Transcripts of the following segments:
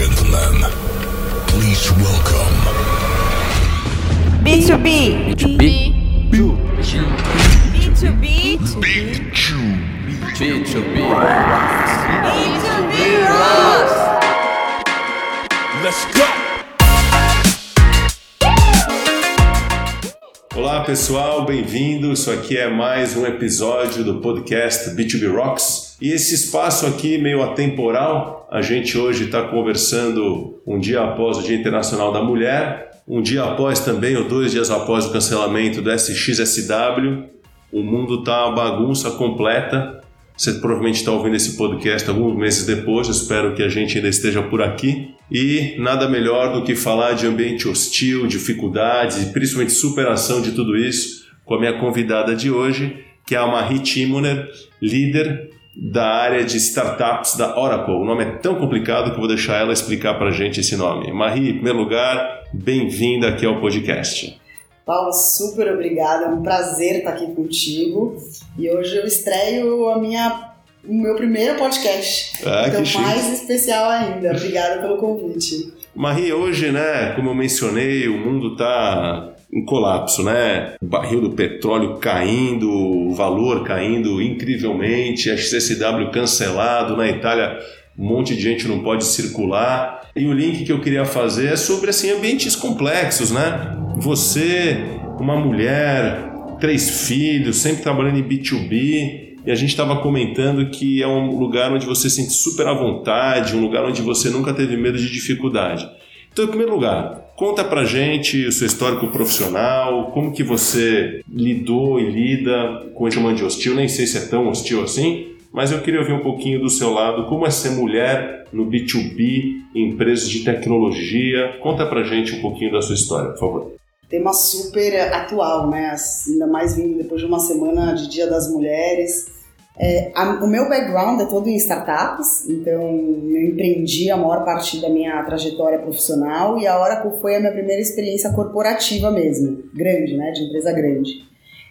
gentlemen, please welcome B2B. B2B. B2B. Big Chew. B2B. B2B Rocks. Let's go. Olá pessoal, bem-vindo. Isso aqui é mais um episódio do podcast B2B Rocks. E esse espaço aqui meio atemporal, a gente hoje está conversando um dia após o Dia Internacional da Mulher, um dia após também, ou dois dias após o cancelamento do SXSW. O mundo tá uma bagunça completa. Você provavelmente está ouvindo esse podcast alguns meses depois, eu espero que a gente ainda esteja por aqui. E nada melhor do que falar de ambiente hostil, dificuldades e principalmente superação de tudo isso com a minha convidada de hoje, que é a Marie Timoner, líder da área de startups da Oracle. O nome é tão complicado que eu vou deixar ela explicar para a gente esse nome. Marie, em primeiro lugar, bem-vinda aqui ao podcast. Paulo, super obrigada, é um prazer estar aqui contigo. E hoje eu estreio a minha, o meu primeiro podcast. Ah, então, que chique. mais especial ainda. Obrigada pelo convite. Marie, hoje, né, como eu mencionei, o mundo está em colapso, né? O barril do petróleo caindo, o valor caindo incrivelmente, a XSW cancelado, na Itália um monte de gente não pode circular. E o link que eu queria fazer é sobre assim ambientes complexos, né? Você, uma mulher, três filhos, sempre trabalhando em B2B, e a gente estava comentando que é um lugar onde você se sente super à vontade, um lugar onde você nunca teve medo de dificuldade. Então, em primeiro lugar, conta pra gente o seu histórico profissional, como que você lidou e lida com o chamado de hostil, nem sei se é tão hostil assim, mas eu queria ouvir um pouquinho do seu lado, como é ser mulher no B2B, em empresas de tecnologia. Conta pra gente um pouquinho da sua história, por favor. Tema super atual, né? Ainda mais vindo depois de uma semana de Dia das Mulheres. É, a- o meu background é todo em startups, então eu empreendi a maior parte da minha trajetória profissional e a Oracle foi a minha primeira experiência corporativa mesmo, grande, né? De empresa grande.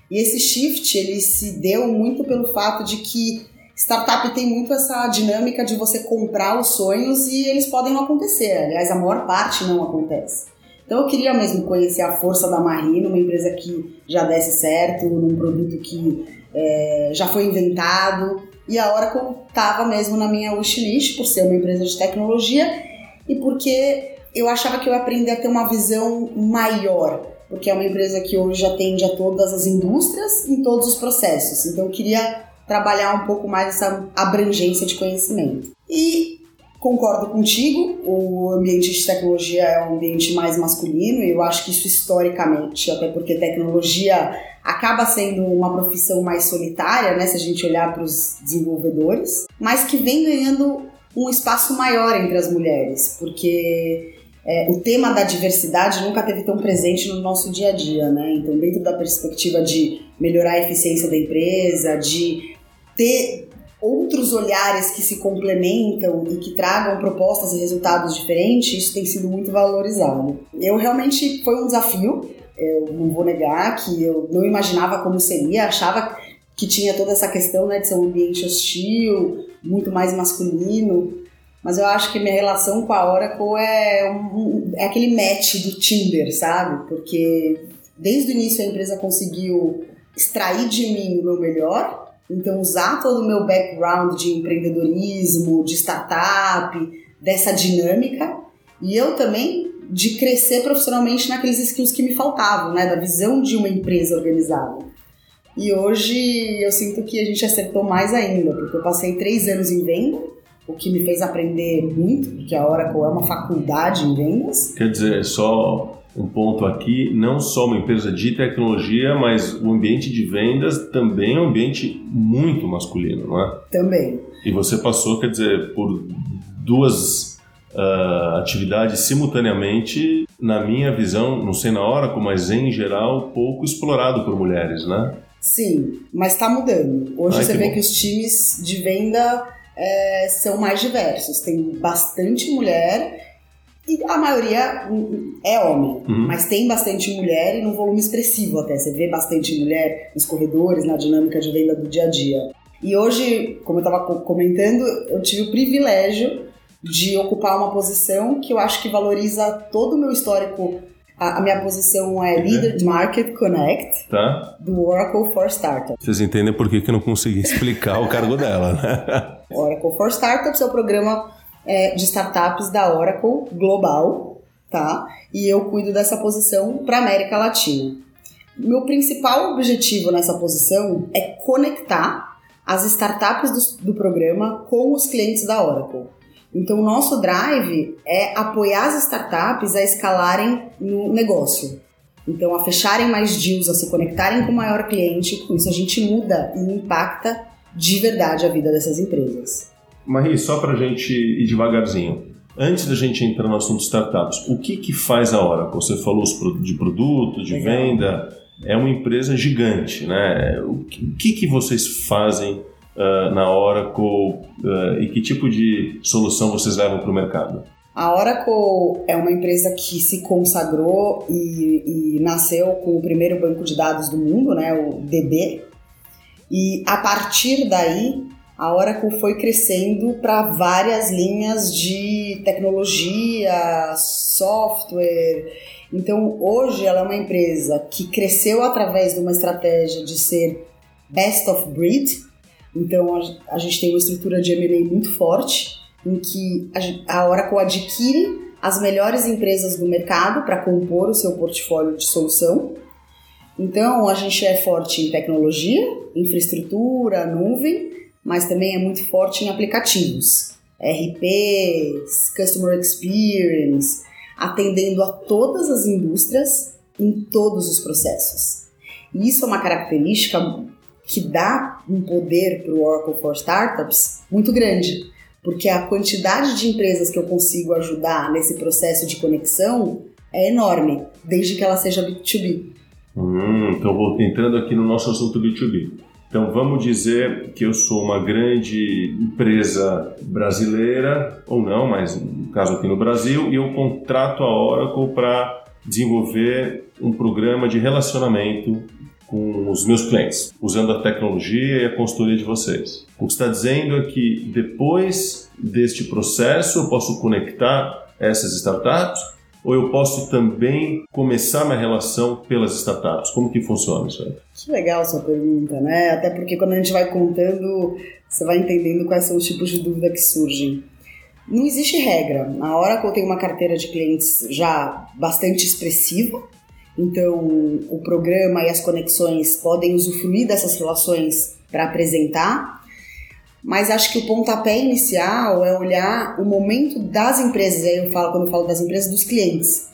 E esse shift ele se deu muito pelo fato de que startup tem muito essa dinâmica de você comprar os sonhos e eles podem não acontecer. Aliás, a maior parte não acontece. Então eu queria mesmo conhecer a força da Marie numa empresa que já desse certo, num produto que é, já foi inventado. E a Oracle estava mesmo na minha wishlist por ser uma empresa de tecnologia e porque eu achava que eu ia aprender a ter uma visão maior, porque é uma empresa que hoje atende a todas as indústrias em todos os processos. Então eu queria trabalhar um pouco mais essa abrangência de conhecimento. E concordo contigo, o ambiente de tecnologia é um ambiente mais masculino e eu acho que isso historicamente, até porque tecnologia acaba sendo uma profissão mais solitária, né, se a gente olhar para os desenvolvedores, mas que vem ganhando um espaço maior entre as mulheres, porque é, o tema da diversidade nunca teve tão presente no nosso dia a dia, né? Então, dentro da perspectiva de melhorar a eficiência da empresa, de ter outros olhares que se complementam e que tragam propostas e resultados diferentes, isso tem sido muito valorizado. Eu realmente foi um desafio, eu não vou negar que eu não imaginava como seria, achava que tinha toda essa questão né, de ser um ambiente hostil, muito mais masculino, mas eu acho que minha relação com a Oracle é, um- é aquele match do Tinder, sabe? Porque desde o início a empresa conseguiu extrair de mim o meu melhor, então usar todo o meu background de empreendedorismo, de startup, dessa dinâmica, e eu também de crescer profissionalmente naqueles skills que me faltavam, né? Da visão de uma empresa organizada. E hoje eu sinto que a gente acertou mais ainda, porque eu passei três anos em venda, o que me fez aprender muito, porque a Oracle é uma faculdade em vendas. Quer dizer, só um ponto aqui, não só uma empresa de tecnologia, mas o ambiente de vendas também é um ambiente muito masculino, não é? Também. E você passou, quer dizer, por duas ah, atividades simultaneamente, na minha visão, não sei na hora, mas em geral, pouco explorado por mulheres, né? Sim, mas está mudando. Hoje Ai, você que vê bom. que os times de venda é, são mais diversos. Tem bastante mulher e a maioria hum, é homem, Uhum. mas tem bastante mulher e num volume expressivo até. Você vê bastante mulher nos corredores, na dinâmica de venda do dia a dia. E hoje, como eu estava comentando, eu tive o privilégio de ocupar uma posição que eu acho que valoriza todo o meu histórico. A, a minha posição é Leader de Market Connect Tá? do Oracle for Startups. Vocês entendem por que, que eu não consegui explicar o cargo dela, né? Oracle for Startups é o programa é, de startups da Oracle global, tá? E eu cuido dessa posição para América Latina. Meu principal objetivo nessa posição é conectar as startups do, do programa com os clientes da Oracle. Então, o nosso drive é apoiar as startups a escalarem no negócio. Então, a fecharem mais deals, a se conectarem com o maior cliente. Com isso, a gente muda e impacta de verdade a vida dessas empresas. Marie, só para a gente ir devagarzinho. Antes da gente entrar no assunto startups, o que, que faz a Oracle? Você falou de produto, de Legal. venda, é uma empresa gigante, né? O que, que, vocês fazem ah, na Oracle ah, e que tipo de solução vocês levam para o mercado? A Oracle é uma empresa que se consagrou e, e nasceu com o primeiro banco de dados do mundo, né, o DB. E a partir daí, a Oracle foi crescendo para várias linhas de tecnologia, software. Então, hoje ela é uma empresa que cresceu através de uma estratégia de ser best of breed. Então, a, gente tem uma estrutura de M&A muito forte em que a Oracle adquire as melhores empresas do mercado para compor o seu portfólio de solução. Então, a gente é forte em tecnologia, infraestrutura, nuvem, mas também é muito forte em aplicativos, RPs, Customer Experience, atendendo a todas as indústrias em todos os processos. E isso é uma característica que dá um poder para o Oracle for Startups muito grande, porque a quantidade de empresas que eu consigo ajudar nesse processo de conexão é enorme, desde que ela seja B2B. Hum, então, vou entrando aqui no nosso assunto B2B. Então, vamos dizer que eu sou uma grande empresa brasileira, ou não, mas no caso aqui no Brasil, e eu contrato a Oracle para desenvolver um programa de relacionamento com os meus clientes, usando a tecnologia e a consultoria de vocês. O que está dizendo é que depois deste processo eu posso conectar essas startups ou eu posso também começar minha relação pelas startups? Como que funciona isso aí? Que legal sua pergunta, né? Até porque quando a gente vai contando, você vai entendendo quais são os tipos de dúvida que surgem. Não existe regra. A Oracle tem uma carteira de clientes já bastante expressiva, então o programa e as conexões podem usufruir dessas relações para apresentar, mas acho que o pontapé inicial é olhar o momento das empresas, aí eu falo quando eu falo das empresas, dos clientes.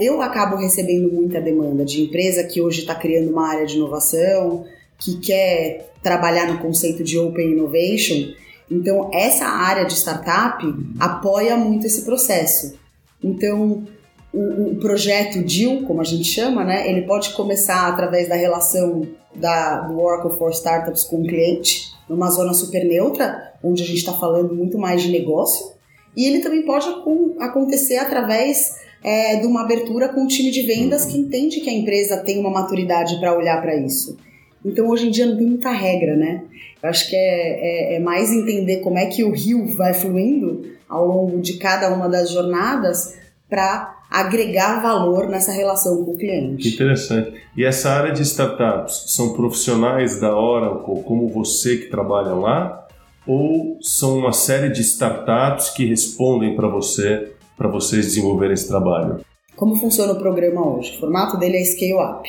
Eu acabo recebendo muita demanda de empresa que hoje está criando uma área de inovação, que quer trabalhar no conceito de Open Innovation. Então, essa área de startup apoia muito esse processo. Então, o, o projeto DEAL, como a gente chama, né, ele pode começar através da relação da, do Oracle for Startups com o cliente, numa zona super neutra, onde a gente está falando muito mais de negócio, e ele também pode acon- acontecer através é, de uma abertura com o time de vendas que entende que a empresa tem uma maturidade para olhar para isso. Então, hoje em dia, não tem muita regra, né? Eu acho que é, é, é mais entender como é que o rio vai fluindo ao longo de cada uma das jornadas para agregar valor nessa relação com o Que cliente. interessante. E essa área de startups são profissionais da Oracle, como você que trabalha lá, ou são uma série de startups que respondem para você, para vocês desenvolverem esse trabalho? Como funciona o programa hoje? O formato dele é Scale Up.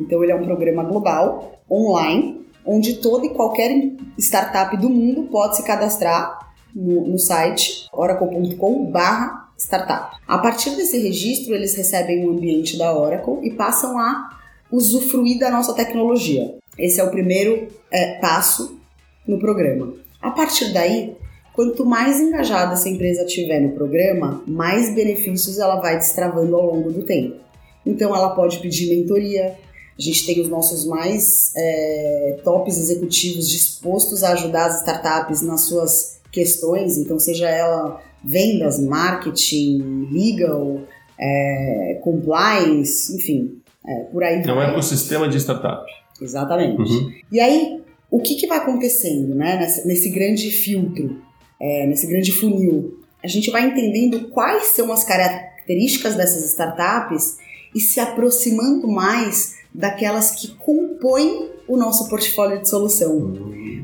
Então, ele é um programa global, online, onde toda e qualquer startup do mundo pode se cadastrar no, no site oracle.com/barra startup. A partir desse registro, eles recebem um ambiente da Oracle e passam a usufruir da nossa tecnologia. Esse é o primeiro é, passo no programa. A partir daí, quanto mais engajada essa empresa tiver no programa, mais benefícios ela vai destravando ao longo do tempo. Então, ela pode pedir mentoria. A gente tem os nossos mais é, tops executivos dispostos a ajudar as startups nas suas questões, então, seja ela vendas, marketing, legal, é, compliance, enfim, é, por aí É um ecossistema de startup. Exatamente. Uhum. E aí, o que, que vai acontecendo né, nesse, nesse grande filtro, é, nesse grande funil? a gente vai entendendo quais são as características dessas startups e se aproximando mais daquelas que compõem o nosso portfólio de solução.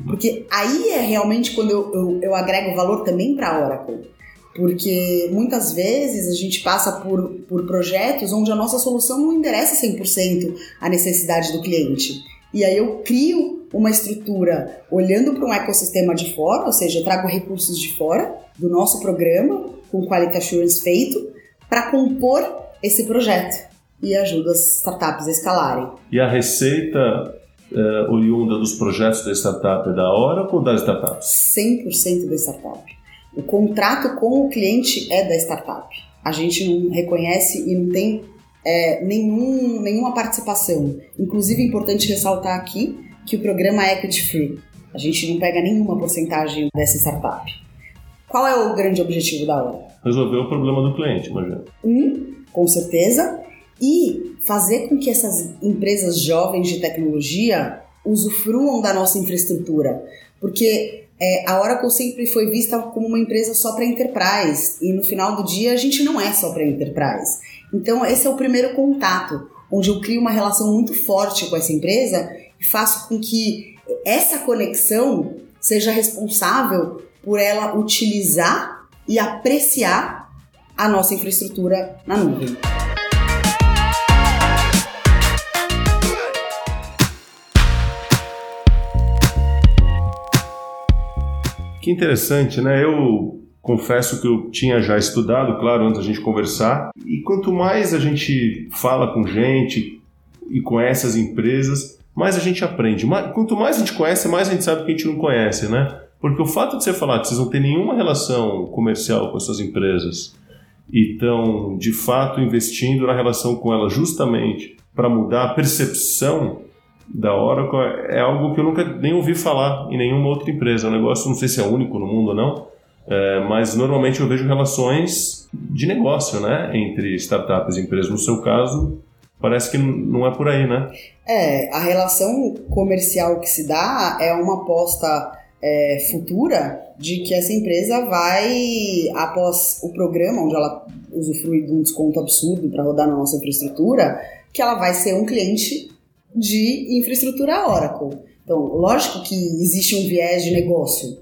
Porque aí é realmente quando eu, eu, eu agrego valor também para a Oracle. Porque muitas vezes a gente passa por, por projetos onde a nossa solução não endereça 100% a necessidade do cliente. E aí eu crio uma estrutura olhando para um ecossistema de fora, ou seja, eu trago recursos de fora do nosso programa, com Quality Assurance feito, para compor esse projeto e ajuda as startups a escalarem. E a receita é, oriunda dos projetos da startup é da Oracle ou das startups? 100% da startup. O contrato com o cliente é da startup. A gente não reconhece e não tem é, nenhum, nenhuma participação. Inclusive, é importante ressaltar aqui que o programa é equity free. A gente não pega nenhuma porcentagem dessa startup. Qual é o grande objetivo da hora? Resolver o problema do cliente, imagina. Um, com certeza, e fazer com que essas empresas jovens de tecnologia usufruam da nossa infraestrutura. Porque é, a Oracle sempre foi vista como uma empresa só para enterprise e no final do dia a gente não é só para enterprise. Então esse é o primeiro contato, onde eu crio uma relação muito forte com essa empresa e faço com que essa conexão seja responsável por ela utilizar e apreciar a nossa infraestrutura na nuvem. Que interessante, né? Eu confesso que eu tinha já estudado, claro, antes da gente conversar. E quanto mais a gente fala com gente e conhece as empresas, mais a gente aprende. Quanto mais a gente conhece, mais a gente sabe que a gente não conhece, né? Porque o fato de você falar que vocês não têm nenhuma relação comercial com essas empresas e estão, de fato, investindo na relação com elas justamente para mudar a percepção da Oracle é algo que eu nunca nem ouvi falar em nenhuma outra empresa. É um negócio, não sei se é único no mundo ou não, é, mas normalmente eu vejo relações de negócio né, entre startups e empresas. No seu caso, parece que não é por aí, né? É, a relação comercial que se dá é uma aposta é, futura de que essa empresa vai, após o programa, onde ela usufrui de um desconto absurdo para rodar na nossa infraestrutura, que ela vai ser um cliente de infraestrutura Oracle. Então, lógico que existe um viés de negócio,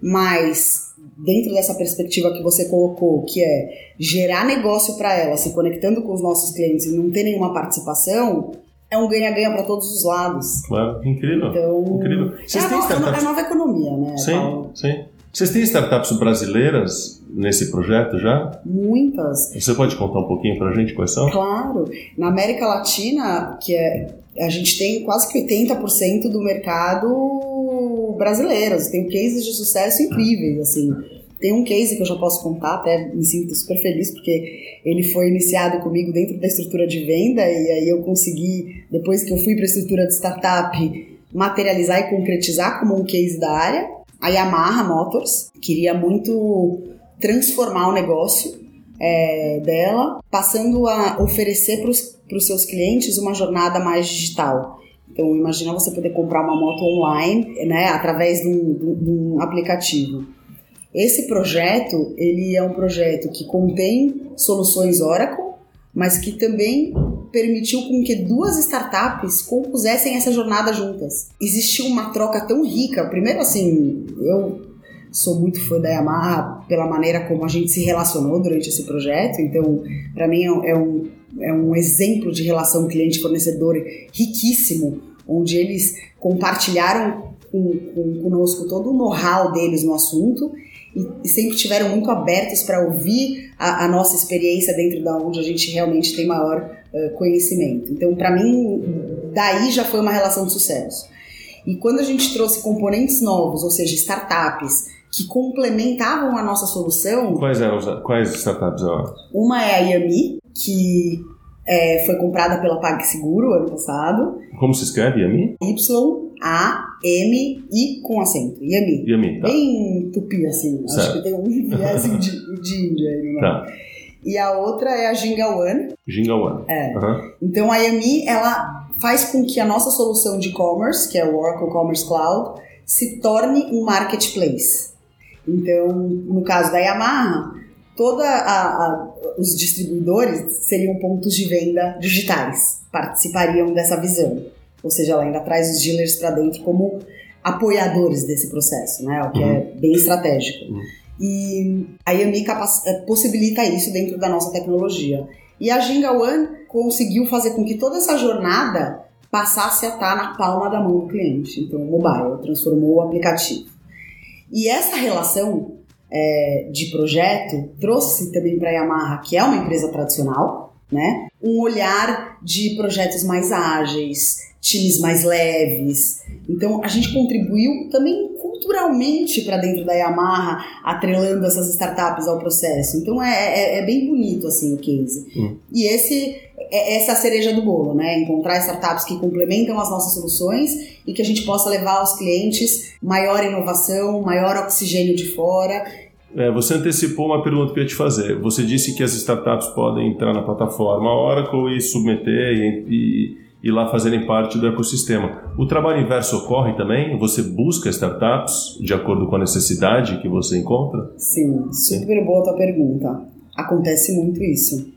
mas dentro dessa perspectiva que você colocou, que é gerar negócio para ela, se conectando com os nossos clientes e não ter nenhuma participação, é um ganha-ganha para todos os lados. Claro, incrível. Então, incrível. Vocês é, a nova, é a nova economia, né? Sim, Paulo? sim. Vocês têm startups brasileiras nesse projeto já? Muitas. Você pode contar um pouquinho para a gente quais são? Claro. Na América Latina, que é a gente tem quase que 80% do mercado brasileiro. Tem cases de sucesso incríveis, assim. Tem um case que eu já posso contar, até me sinto super feliz, porque ele foi iniciado comigo dentro da estrutura de venda, e aí eu consegui, depois que eu fui para a estrutura de startup, materializar e concretizar como um case da área. A Yamaha Motors queria muito transformar o negócio é, dela, passando a oferecer para os seus clientes uma jornada mais digital. Então, imagina você poder comprar uma moto online, né, através de um, de um aplicativo. Esse projeto, ele é um projeto que contém soluções Oracle, mas que também permitiu com que duas startups compusessem essa jornada juntas. Existiu uma troca tão rica. Primeiro, assim, eu sou muito fã da Yamaha pela maneira como a gente se relacionou durante esse projeto, então para mim é, é um, é um exemplo de relação cliente-fornecedor riquíssimo, onde eles compartilharam com, com, conosco todo o know-how deles no assunto e, sempre estiveram muito abertos para ouvir a, a, nossa experiência dentro da onde a gente realmente tem maior uh, conhecimento. Então, para mim, daí já foi uma relação de sucesso. E quando a gente trouxe componentes novos, ou seja, startups, que complementavam a nossa solução. Quais eram quais startups? Uma é a Yami, que é, foi comprada pela PagSeguro ano passado. Como se escreve Yami? Y-A-M-I com acento. Yami. Yami, tá. Bem tupi, assim. Certo. Acho que tem um viés de, de Índia aí no Tá. E a outra é a Jinga One. Jinga One. É. Uhum. Então a Yami, ela faz com que a nossa solução de e-commerce, que é o Oracle Commerce Cloud, se torne um marketplace. Então, no caso da Yamaha, toda a, a, os distribuidores seriam pontos de venda digitais, participariam dessa visão. Ou seja, ela ainda traz os dealers para dentro como apoiadores desse processo, né? O que uhum. é bem estratégico. Uhum. E a Yami eh, possibilita isso dentro da nossa tecnologia. E a Ginga One conseguiu fazer com que toda essa jornada passasse a estar na palma da mão do cliente. Então, o mobile transformou o aplicativo. E essa relação é, de projeto trouxe também para a Yamaha, que é uma empresa tradicional, né, um olhar de projetos mais ágeis, times mais leves. Então, a gente contribuiu também culturalmente para dentro da Yamaha, atrelando essas startups ao processo. Então é, é, é bem bonito assim o case. Hum. E esse é essa a cereja do bolo, né? Encontrar startups que complementam as nossas soluções e que a gente possa levar aos clientes maior inovação, maior oxigênio de fora é, você antecipou uma pergunta que eu ia te fazer. Você disse que as startups podem entrar na plataforma Oracle e submeter e, e, e lá fazerem parte do ecossistema. O trabalho inverso ocorre também? Você busca startups de acordo com a necessidade que você encontra? Sim, super boa a tua pergunta. Acontece muito isso.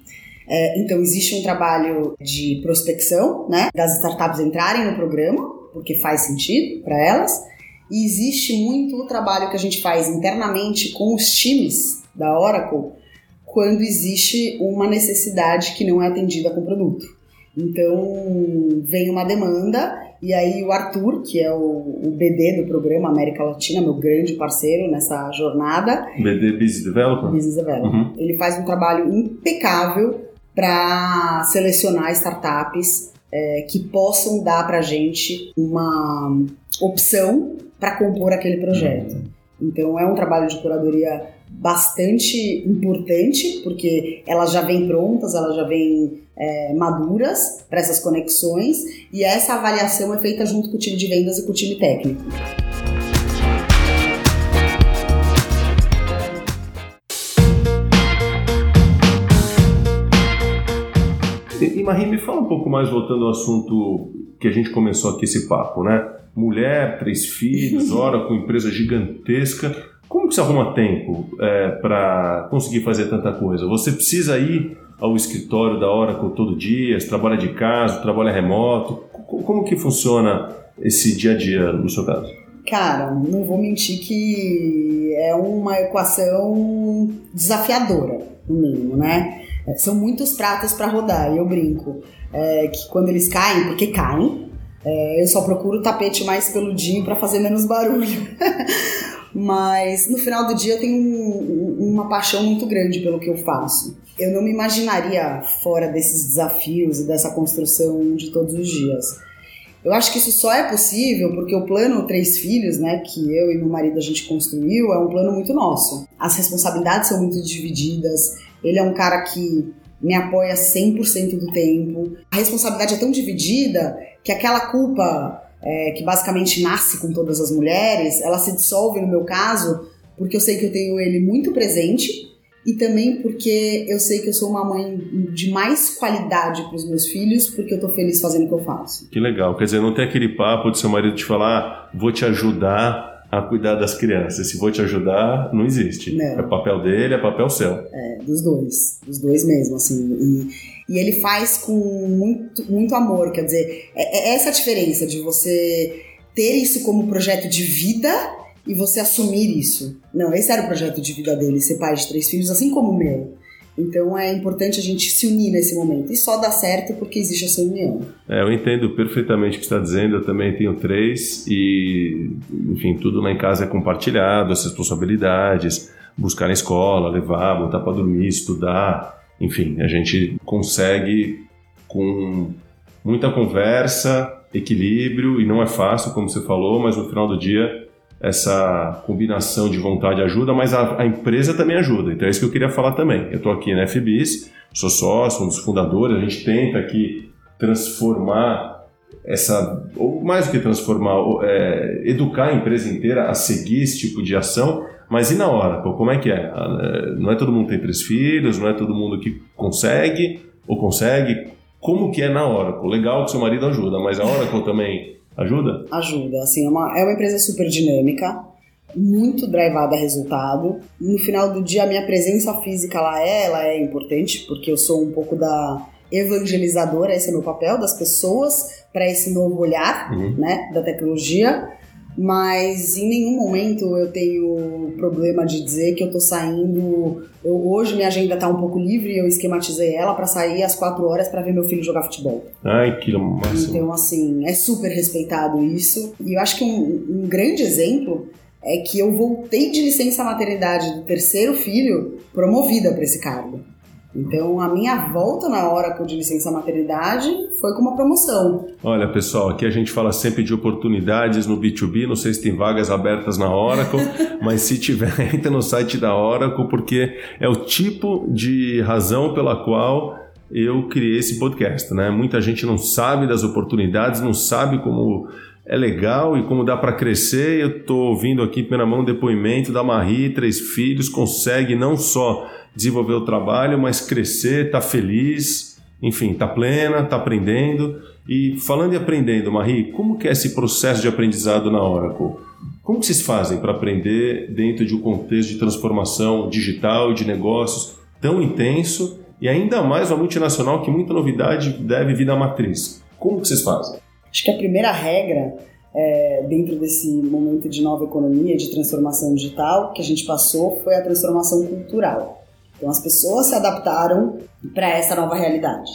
É, então, existe um trabalho de prospecção, né, das startups entrarem no programa, porque faz sentido para elas, e existe muito o trabalho que a gente faz internamente com os times da Oracle quando existe uma necessidade que não é atendida com o produto. Então, vem uma demanda e aí o Arthur, que é o, BD do programa América Latina, meu grande parceiro nessa jornada. BD Business Developer? Business Developer. Uhum. Ele faz um trabalho impecável para selecionar startups é, que possam dar para a gente uma opção para compor aquele projeto. Então é um trabalho de curadoria bastante importante, porque elas já vêm prontas, elas já vêm é, maduras para essas conexões, e essa avaliação é feita junto com o time de vendas e com o time técnico. E Marie, me fala um pouco mais, voltando ao assunto que a gente começou aqui esse papo, né? Mulher, três filhos, ora com empresa gigantesca. Como que você arruma tempo é, para conseguir fazer tanta coisa? Você precisa ir ao escritório da Oracle todo dia? Trabalha de casa, trabalha remoto? Como que funciona esse dia a dia no seu caso? Cara, não vou mentir que é uma equação desafiadora, no mínimo, né? São muitos pratos para rodar, e eu brinco é, que quando eles caem, porque caem, é, eu só procuro o tapete mais peludinho para fazer menos barulho. Mas no final do dia eu tenho um, uma paixão muito grande pelo que eu faço. Eu não me imaginaria fora desses desafios e dessa construção de todos os dias. Eu acho que isso só é possível porque o plano Três Filhos, né, que eu e meu marido a gente construiu, é um plano muito nosso. As responsabilidades são muito divididas. Ele é um cara que me apoia 100% do tempo. A responsabilidade é tão dividida que aquela culpa é, que basicamente nasce com todas as mulheres, ela se dissolve no meu caso porque eu sei que eu tenho ele muito presente e também porque eu sei que eu sou uma mãe de mais qualidade para os meus filhos porque eu tô feliz fazendo o que eu faço. Que legal, quer dizer, não tem aquele papo de seu marido te falar, ah, vou te ajudar a cuidar das crianças. Se vou te ajudar, não existe. Não. É papel dele, é papel seu. É, dos dois. Dos dois mesmo, assim. E, e ele faz com muito, muito amor. Quer dizer, é, é essa a diferença de você ter isso como projeto de vida e você assumir isso. Não, esse era o projeto de vida dele, ser pai de três filhos, assim como o meu. Então é importante a gente se unir nesse momento. E só dá certo porque existe essa união. É, eu entendo perfeitamente o que está dizendo. Eu também tenho três e, enfim, tudo lá em casa é compartilhado, as responsabilidades, buscar na escola, levar, botar para dormir, estudar. Enfim, a gente consegue com muita conversa, equilíbrio, e não é fácil, como você falou, mas no final do dia essa combinação de vontade ajuda, mas a, a, empresa também ajuda. Então é isso que eu queria falar também. Eu estou aqui na FBIS, sou sócio, um dos fundadores, a gente tenta aqui transformar essa, ou mais do que transformar, é, educar a empresa inteira a seguir esse tipo de ação, mas e na hora? Como é que é? Ah, não é todo mundo tem três filhos, não é todo mundo que consegue ou consegue. Como que é na Oracle? Legal que seu marido ajuda, mas a Oracle também Ajuda? Ajuda. Assim, é uma, é uma empresa super dinâmica. muito drivada a resultado. No final do dia, a minha presença física lá é, ela é importante, porque eu sou um pouco da evangelizadora, esse é meu papel, das pessoas para esse novo olhar Uhum. né, da tecnologia. Mas em nenhum momento eu tenho problema de dizer que eu tô saindo. Eu, hoje minha agenda tá um pouco livre, eu esquematizei ela para sair às quatro horas para ver meu filho jogar futebol. Ai, que máximo. Então, assim, é super respeitado isso. E eu acho que um, um grande exemplo é que eu voltei de licença maternidade do terceiro filho promovida para esse cargo. Então, a minha volta na Oracle de licença maternidade foi com uma promoção. Olha, pessoal, aqui a gente fala sempre de oportunidades no B2B. Não sei se tem vagas abertas na Oracle, mas se tiver, entra no site da Oracle, porque é o tipo de razão pela qual eu criei esse podcast. Né? Muita gente não sabe das oportunidades, não sabe como é legal e como dá para crescer. Eu estou ouvindo aqui em primeira mão depoimento da Marie, três filhos, consegue não só desenvolver o trabalho, mas crescer, tá feliz, enfim, tá plena, tá aprendendo. E falando em aprendendo, Marie, como que é esse processo de aprendizado na Oracle? Como que vocês fazem para aprender dentro de um contexto de transformação digital e de negócios tão intenso e ainda mais uma multinacional que muita novidade deve vir da matriz? Como que vocês fazem? Acho que a primeira regra é, dentro desse momento de nova economia, de transformação digital que a gente passou, foi a transformação cultural. Então as pessoas se adaptaram para essa nova realidade.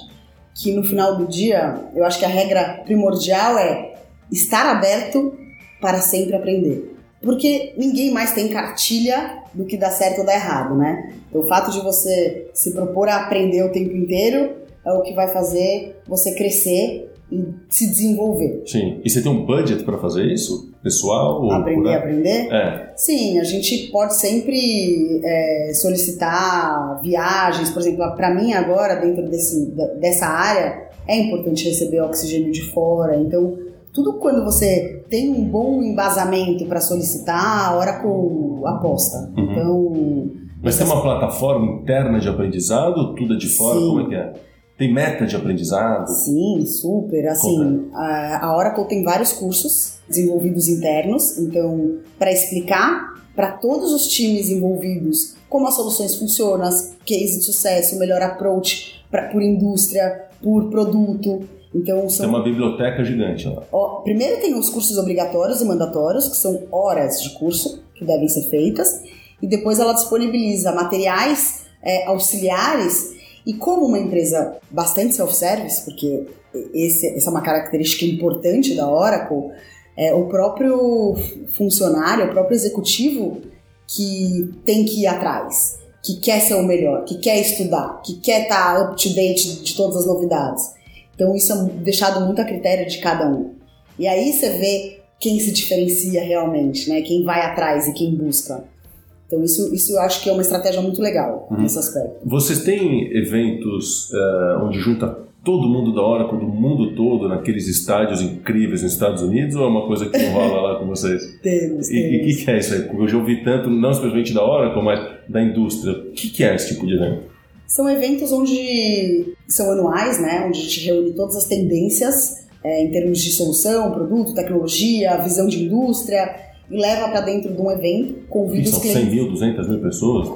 Que no final do dia, eu acho que a regra primordial é estar aberto para sempre aprender. Porque ninguém mais tem cartilha do que dá certo ou dá errado, né? Então o fato de você se propor a aprender o tempo inteiro é o que vai fazer você crescer e se desenvolver. Sim. E você tem um budget para fazer isso? Pessoal? Ou Aprender, por... aprender? É. Sim, a gente pode sempre é, solicitar viagens, por exemplo, para mim agora, dentro desse, dessa área, é importante receber oxigênio de fora, então tudo quando você tem um bom embasamento para solicitar, a Oracle aposta. Uhum. Então... Mas tem uma plataforma interna de aprendizado? Tudo é de fora? Sim. Como é que é? Tem meta de aprendizado? Sim, super. Assim, a, a Oracle tem vários cursos desenvolvidos internos, então, para explicar para todos os times envolvidos como as soluções funcionam, as cases de sucesso, o melhor approach pra, por indústria, por produto. Então, são... Tem uma biblioteca gigante lá. Ó, primeiro tem os cursos obrigatórios e mandatórios, que são horas de curso que devem ser feitas, e depois ela disponibiliza materiais é, auxiliares e como uma empresa bastante self-service, porque esse, essa é uma característica importante da Oracle, é, o próprio funcionário, o próprio executivo que tem que ir atrás, que quer ser o melhor, que quer estudar, que quer estar up to date de todas as novidades. Então isso é deixado muito a critério de cada um. E aí você vê quem se diferencia realmente, né? Quem vai atrás e quem busca. Então isso, isso eu acho que é uma estratégia muito legal Uhum. nesse aspecto. Vocês têm eventos eh, onde junta todo mundo da Oracle, do mundo todo, naqueles estádios incríveis nos Estados Unidos, ou é uma coisa que não rola lá com vocês? Temos, E o que, que é isso aí? Eu já ouvi tanto, não simplesmente da Oracle, mas da indústria. O que, que é esse tipo de evento? São eventos onde são anuais, né? Onde a gente reúne todas as tendências é, em termos de solução, produto, tecnologia, visão de indústria e leva para dentro de um evento, convida os 100 clientes. mil, 200 mil pessoas?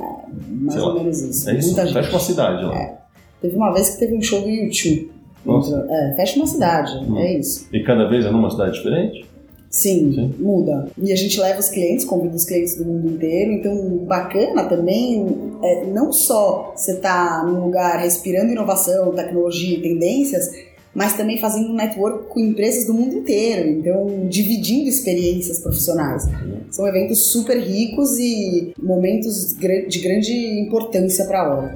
mais sei ou lá. menos isso. É isso? Muita gente. Fecha uma cidade lá. Teve uma vez que teve um show do YouTube. Nossa. É, fecha uma cidade, Hum. é isso. E cada vez é numa cidade diferente? Sim, Sim. muda. E a gente leva os clientes, convida os clientes do mundo inteiro. Então, bacana também, é, não só você tá num lugar respirando inovação, tecnologia e tendências, mas também fazendo um network com empresas do mundo inteiro. Então, dividindo experiências profissionais. São eventos super ricos e momentos de grande importância para a hora.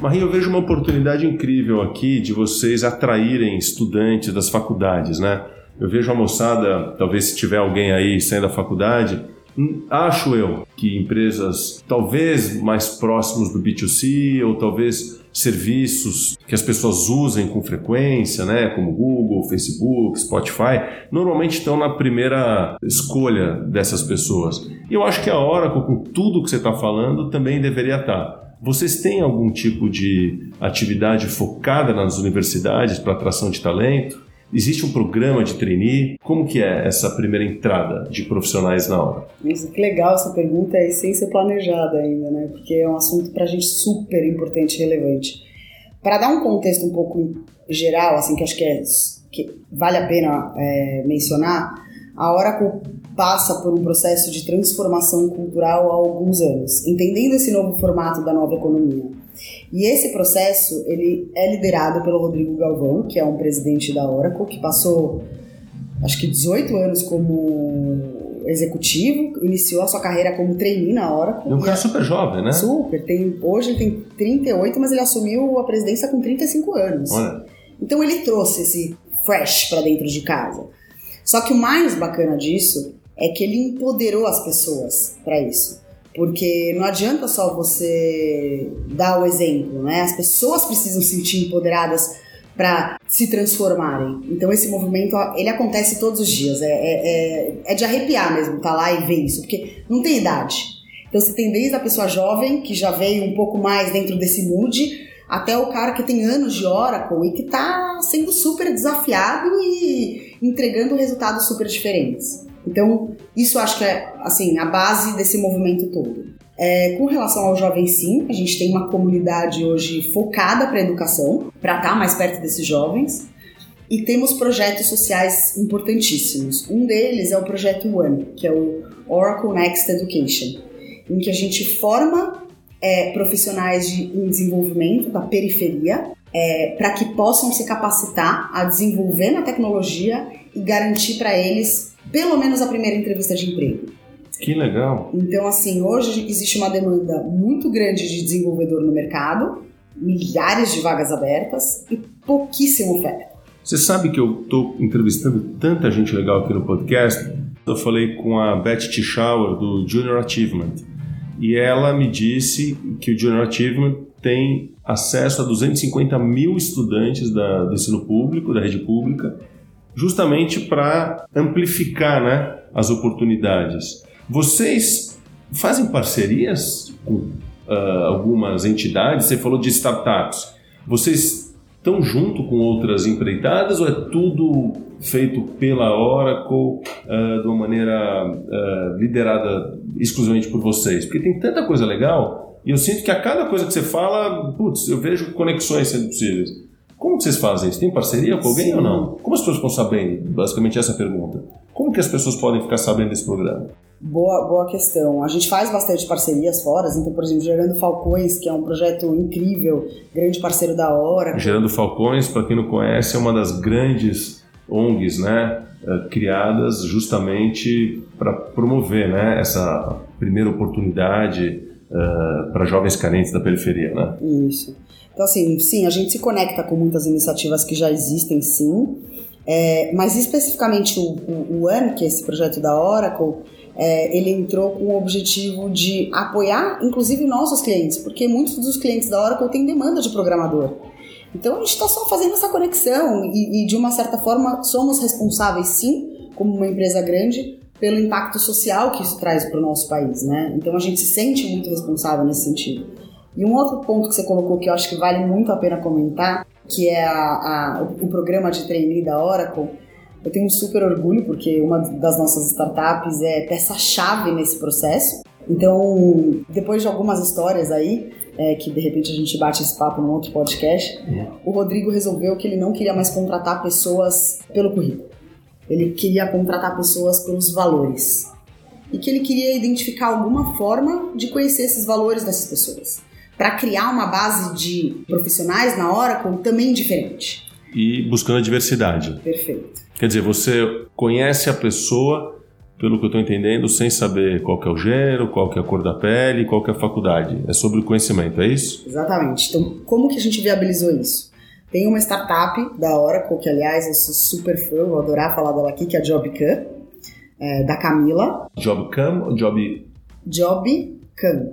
Maria, eu vejo uma oportunidade incrível aqui de vocês atraírem estudantes das faculdades, né? Eu vejo a moçada, talvez se tiver alguém aí saindo da faculdade, hum, acho eu que empresas talvez mais próximos do B2C ou talvez serviços que as pessoas usem com frequência, né, como Google, Facebook, Spotify, normalmente estão na primeira escolha dessas pessoas. E eu acho que a Oracle, com tudo que você está falando, também deveria estar. Vocês têm algum tipo de atividade focada nas universidades para atração de talento? Existe um programa de trainee? Como que é essa primeira entrada de profissionais na hora? Nossa, que legal essa pergunta e sem ser planejada ainda, né? Porque é um assunto para a gente super importante e relevante. Para dar um contexto um pouco geral, assim, que acho que, é, que vale a pena é, mencionar, a Oracle passa por um processo de transformação cultural há alguns anos, entendendo esse novo formato da nova economia. E esse processo ele é liderado pelo Rodrigo Galvão, que é um presidente da Oracle, que passou acho que 18 anos como executivo, iniciou a sua carreira como trainee na Oracle. É um cara super jovem, né? Super, tem, hoje ele tem 38, mas ele assumiu a presidência com 35 anos. Olha. Então ele trouxe esse fresh para dentro de casa. Só que o mais bacana disso é que ele empoderou as pessoas para isso. Porque não adianta só você dar o exemplo, né? As pessoas precisam se sentir empoderadas para se transformarem. Então esse movimento ele acontece todos os dias. É, é, é, é de arrepiar mesmo, tá lá e ver isso, porque não tem idade. Então você tem desde a pessoa jovem que já veio um pouco mais dentro desse mood, até o cara que tem anos de Oracle e que está sendo super desafiado e entregando resultados super diferentes. Então, isso acho que é assim a base desse movimento todo. É, com relação ao jovem, sim, a gente tem uma comunidade hoje focada para educação, para estar tá mais perto desses jovens. E temos projetos sociais importantíssimos. Um deles é o projeto One, que é o Oracle Next Education, em que a gente forma é, profissionais de em desenvolvimento da periferia é, para que possam se capacitar a desenvolver na tecnologia e garantir para eles pelo menos a primeira entrevista de emprego. Que legal. Então, assim, hoje existe uma demanda muito grande de desenvolvedor no mercado, milhares de vagas abertas e pouquíssima oferta. Você sabe que eu estou entrevistando tanta gente legal aqui no podcast. Eu falei com a Beth Tischauer do Junior Achievement e ela me disse que o Junior Achievement tem acesso a 250 mil estudantes da, do ensino público, da rede pública, justamente para amplificar né, as oportunidades. Vocês fazem parcerias com uh, algumas entidades? Você falou de startups. Vocês estão junto com outras empreitadas ou é tudo feito pela Oracle uh, de uma maneira uh, liderada exclusivamente por vocês? Porque tem tanta coisa legal e eu sinto que a cada coisa que você fala, putz, eu vejo conexões sendo possíveis. Como vocês fazem isso? Tem parceria com alguém Sim. ou não? Como as pessoas ficam sabendo? Basicamente essa é a pergunta. Como que as pessoas podem ficar sabendo desse programa? Boa, boa questão. A gente faz bastante parcerias fora, então, por exemplo, Gerando Falcões, que é um projeto incrível, grande parceiro da Hora. Gerando Falcões, para quem não conhece, é uma das grandes ONGs, né, eh, criadas justamente para promover, né, essa primeira oportunidade uh, para jovens carentes da periferia, né? Isso. Então, assim, sim, a gente se conecta com muitas iniciativas que já existem, sim, é, mas especificamente o, o, o AN, que é esse projeto da Oracle, é, ele entrou com o objetivo de apoiar, inclusive, nossos clientes, porque muitos dos clientes da Oracle têm demanda de programador. Então a gente está só fazendo essa conexão e, e, de uma certa forma, somos responsáveis, sim, como uma empresa grande, pelo impacto social que isso traz para o nosso país, né? Então a gente se sente muito responsável nesse sentido. E um outro ponto que você colocou que eu acho que vale muito a pena comentar, que é a, a, o programa de trainee da Oracle, eu tenho um super orgulho porque uma das nossas startups é peça-chave nesse processo. Então, depois de algumas histórias aí, é, que de repente a gente bate esse papo num outro podcast, uhum. o Rodrigo resolveu que ele não queria mais contratar pessoas pelo currículo. Ele queria contratar pessoas pelos valores. E que ele queria identificar alguma forma de conhecer esses valores dessas pessoas. Para criar uma base de profissionais na Oracle também diferente. E buscando a diversidade. Perfeito. Quer dizer, você conhece a pessoa, pelo que eu estou entendendo, sem saber qual é o gênero, qual é a cor da pele, qual é a faculdade. É sobre o conhecimento, é isso? Exatamente. Então, como que a gente viabilizou isso? Tem uma startup da Oracle, que aliás eu sou super fã, vou adorar falar dela aqui, que é a JobCam, é, da Camila. JobCam ou Job... JobCam.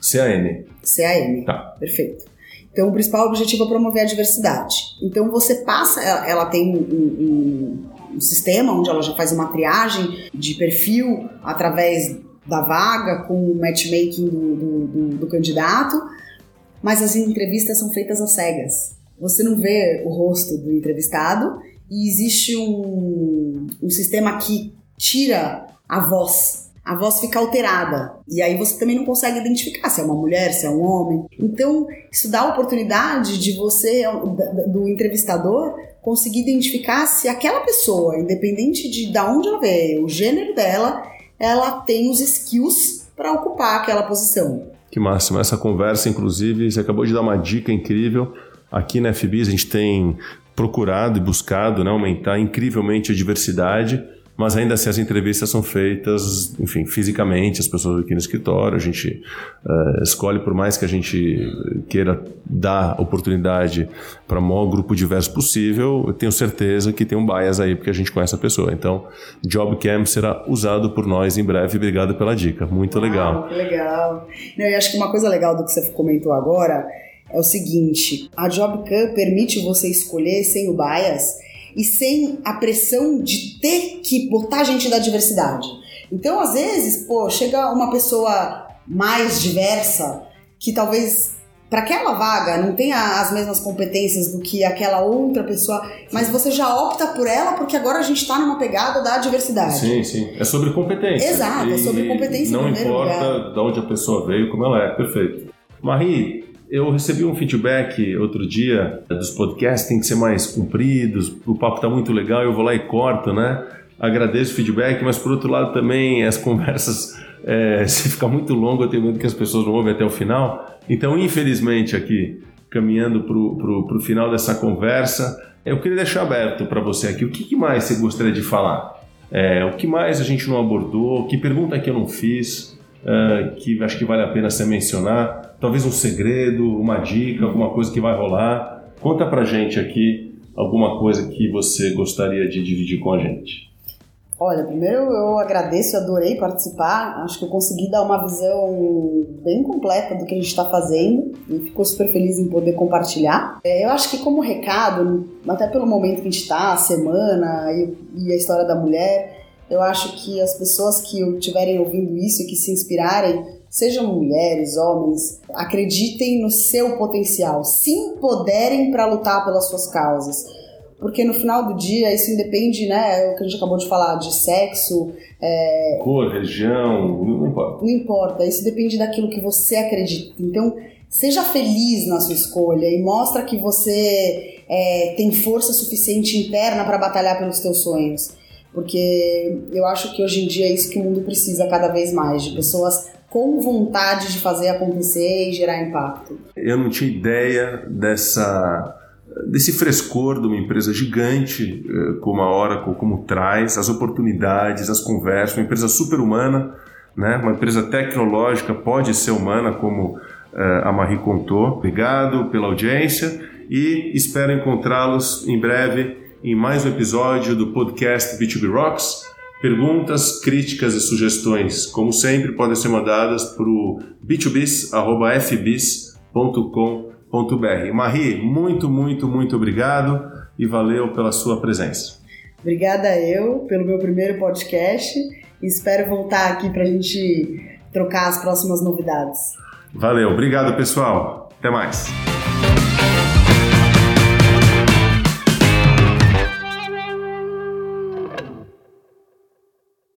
C-A-N. C-A-N. Tá. Perfeito. Então, o principal objetivo é promover a diversidade. Então, você passa, ela tem um, um, um, sistema onde ela já faz uma triagem de perfil através da vaga, com o matchmaking do, do, do, do candidato, mas as entrevistas são feitas às cegas. Você não vê o rosto do entrevistado e existe um, um sistema que tira a voz. A voz fica alterada. E aí você também não consegue identificar se é uma mulher, se é um homem. Então, isso dá a oportunidade de você, do entrevistador, conseguir identificar se aquela pessoa, independente de, de onde ela veio, o gênero dela, ela tem os skills para ocupar aquela posição. Que máximo. Essa conversa, inclusive, você acabou de dar uma dica incrível. Aqui na FBIS a gente tem procurado e buscado né, aumentar incrivelmente a diversidade mas ainda assim as entrevistas são feitas, enfim, fisicamente, as pessoas aqui no escritório, a gente uh, escolhe, por mais que a gente queira dar oportunidade para o maior grupo diverso possível, eu tenho certeza que tem um bias aí, porque a gente conhece a pessoa. Então, JobCam será usado por nós em breve. Obrigado pela dica, muito Uau, legal. Que legal. Não, eu acho que uma coisa legal do que você comentou agora é o seguinte, a JobCam permite você escolher sem o bias e sem a pressão de ter que botar gente da diversidade. Então, às vezes, pô, chega uma pessoa mais diversa que talvez para aquela vaga não tenha as mesmas competências do que aquela outra pessoa, mas você já opta por ela porque agora a gente está numa pegada da diversidade. Sim, sim. É sobre competência. Exato, é sobre competência. Não importa lugar. de onde a pessoa veio, como ela é. Perfeito. Marie, eu recebi um feedback outro dia dos podcasts, tem que ser mais compridos, o papo tá muito legal, eu vou lá e corto, né? Agradeço o feedback, mas por outro lado também as conversas, é, se ficar muito longo, eu tenho medo que as pessoas não ouvem até o final. Então, infelizmente, aqui, caminhando para o final dessa conversa, eu queria deixar aberto para você aqui o que, que, mais você gostaria de falar. É, o que mais a gente não abordou, que pergunta que eu não fiz, é, que acho que vale a pena você mencionar talvez um segredo, uma dica, alguma coisa que vai rolar. Conta pra gente aqui alguma coisa que você gostaria de dividir com a gente. Olha, primeiro eu agradeço, adorei participar. Acho que eu consegui dar uma visão bem completa do que a gente está fazendo e ficou super feliz em poder compartilhar. É, eu acho que, como recado, até pelo momento que a gente está, a semana e a história da mulher, eu acho que as pessoas que estiverem ouvindo isso e que se inspirarem sejam mulheres, homens, acreditem no seu potencial, se empoderem para lutar pelas suas causas. Porque no final do dia, isso independe, né? É o que a gente acabou de falar, de sexo. É... Cor, região, não importa. Não importa, isso depende daquilo que você acredita. Então, seja feliz na sua escolha e mostra que você é, tem força suficiente interna para batalhar pelos seus sonhos. Porque eu acho que hoje em dia é isso que o mundo precisa cada vez mais, de pessoas com vontade de fazer acontecer e gerar impacto. Eu não tinha ideia dessa desse frescor de uma empresa gigante eh, como a Oracle, como traz, as oportunidades, as conversas, uma empresa super humana, né? uma empresa tecnológica, pode ser humana, como eh, a Marie contou. Obrigado pela audiência e espero encontrá-los em breve em mais um episódio do podcast B2B Rocks. Perguntas, críticas e sugestões, como sempre, podem ser mandadas para o b2bis.fbis.com.br. Marie, muito, muito, muito obrigado e valeu pela sua presença. Obrigada eu pelo meu primeiro podcast e espero voltar aqui para a gente trocar as próximas novidades. Valeu, obrigado pessoal. Até mais.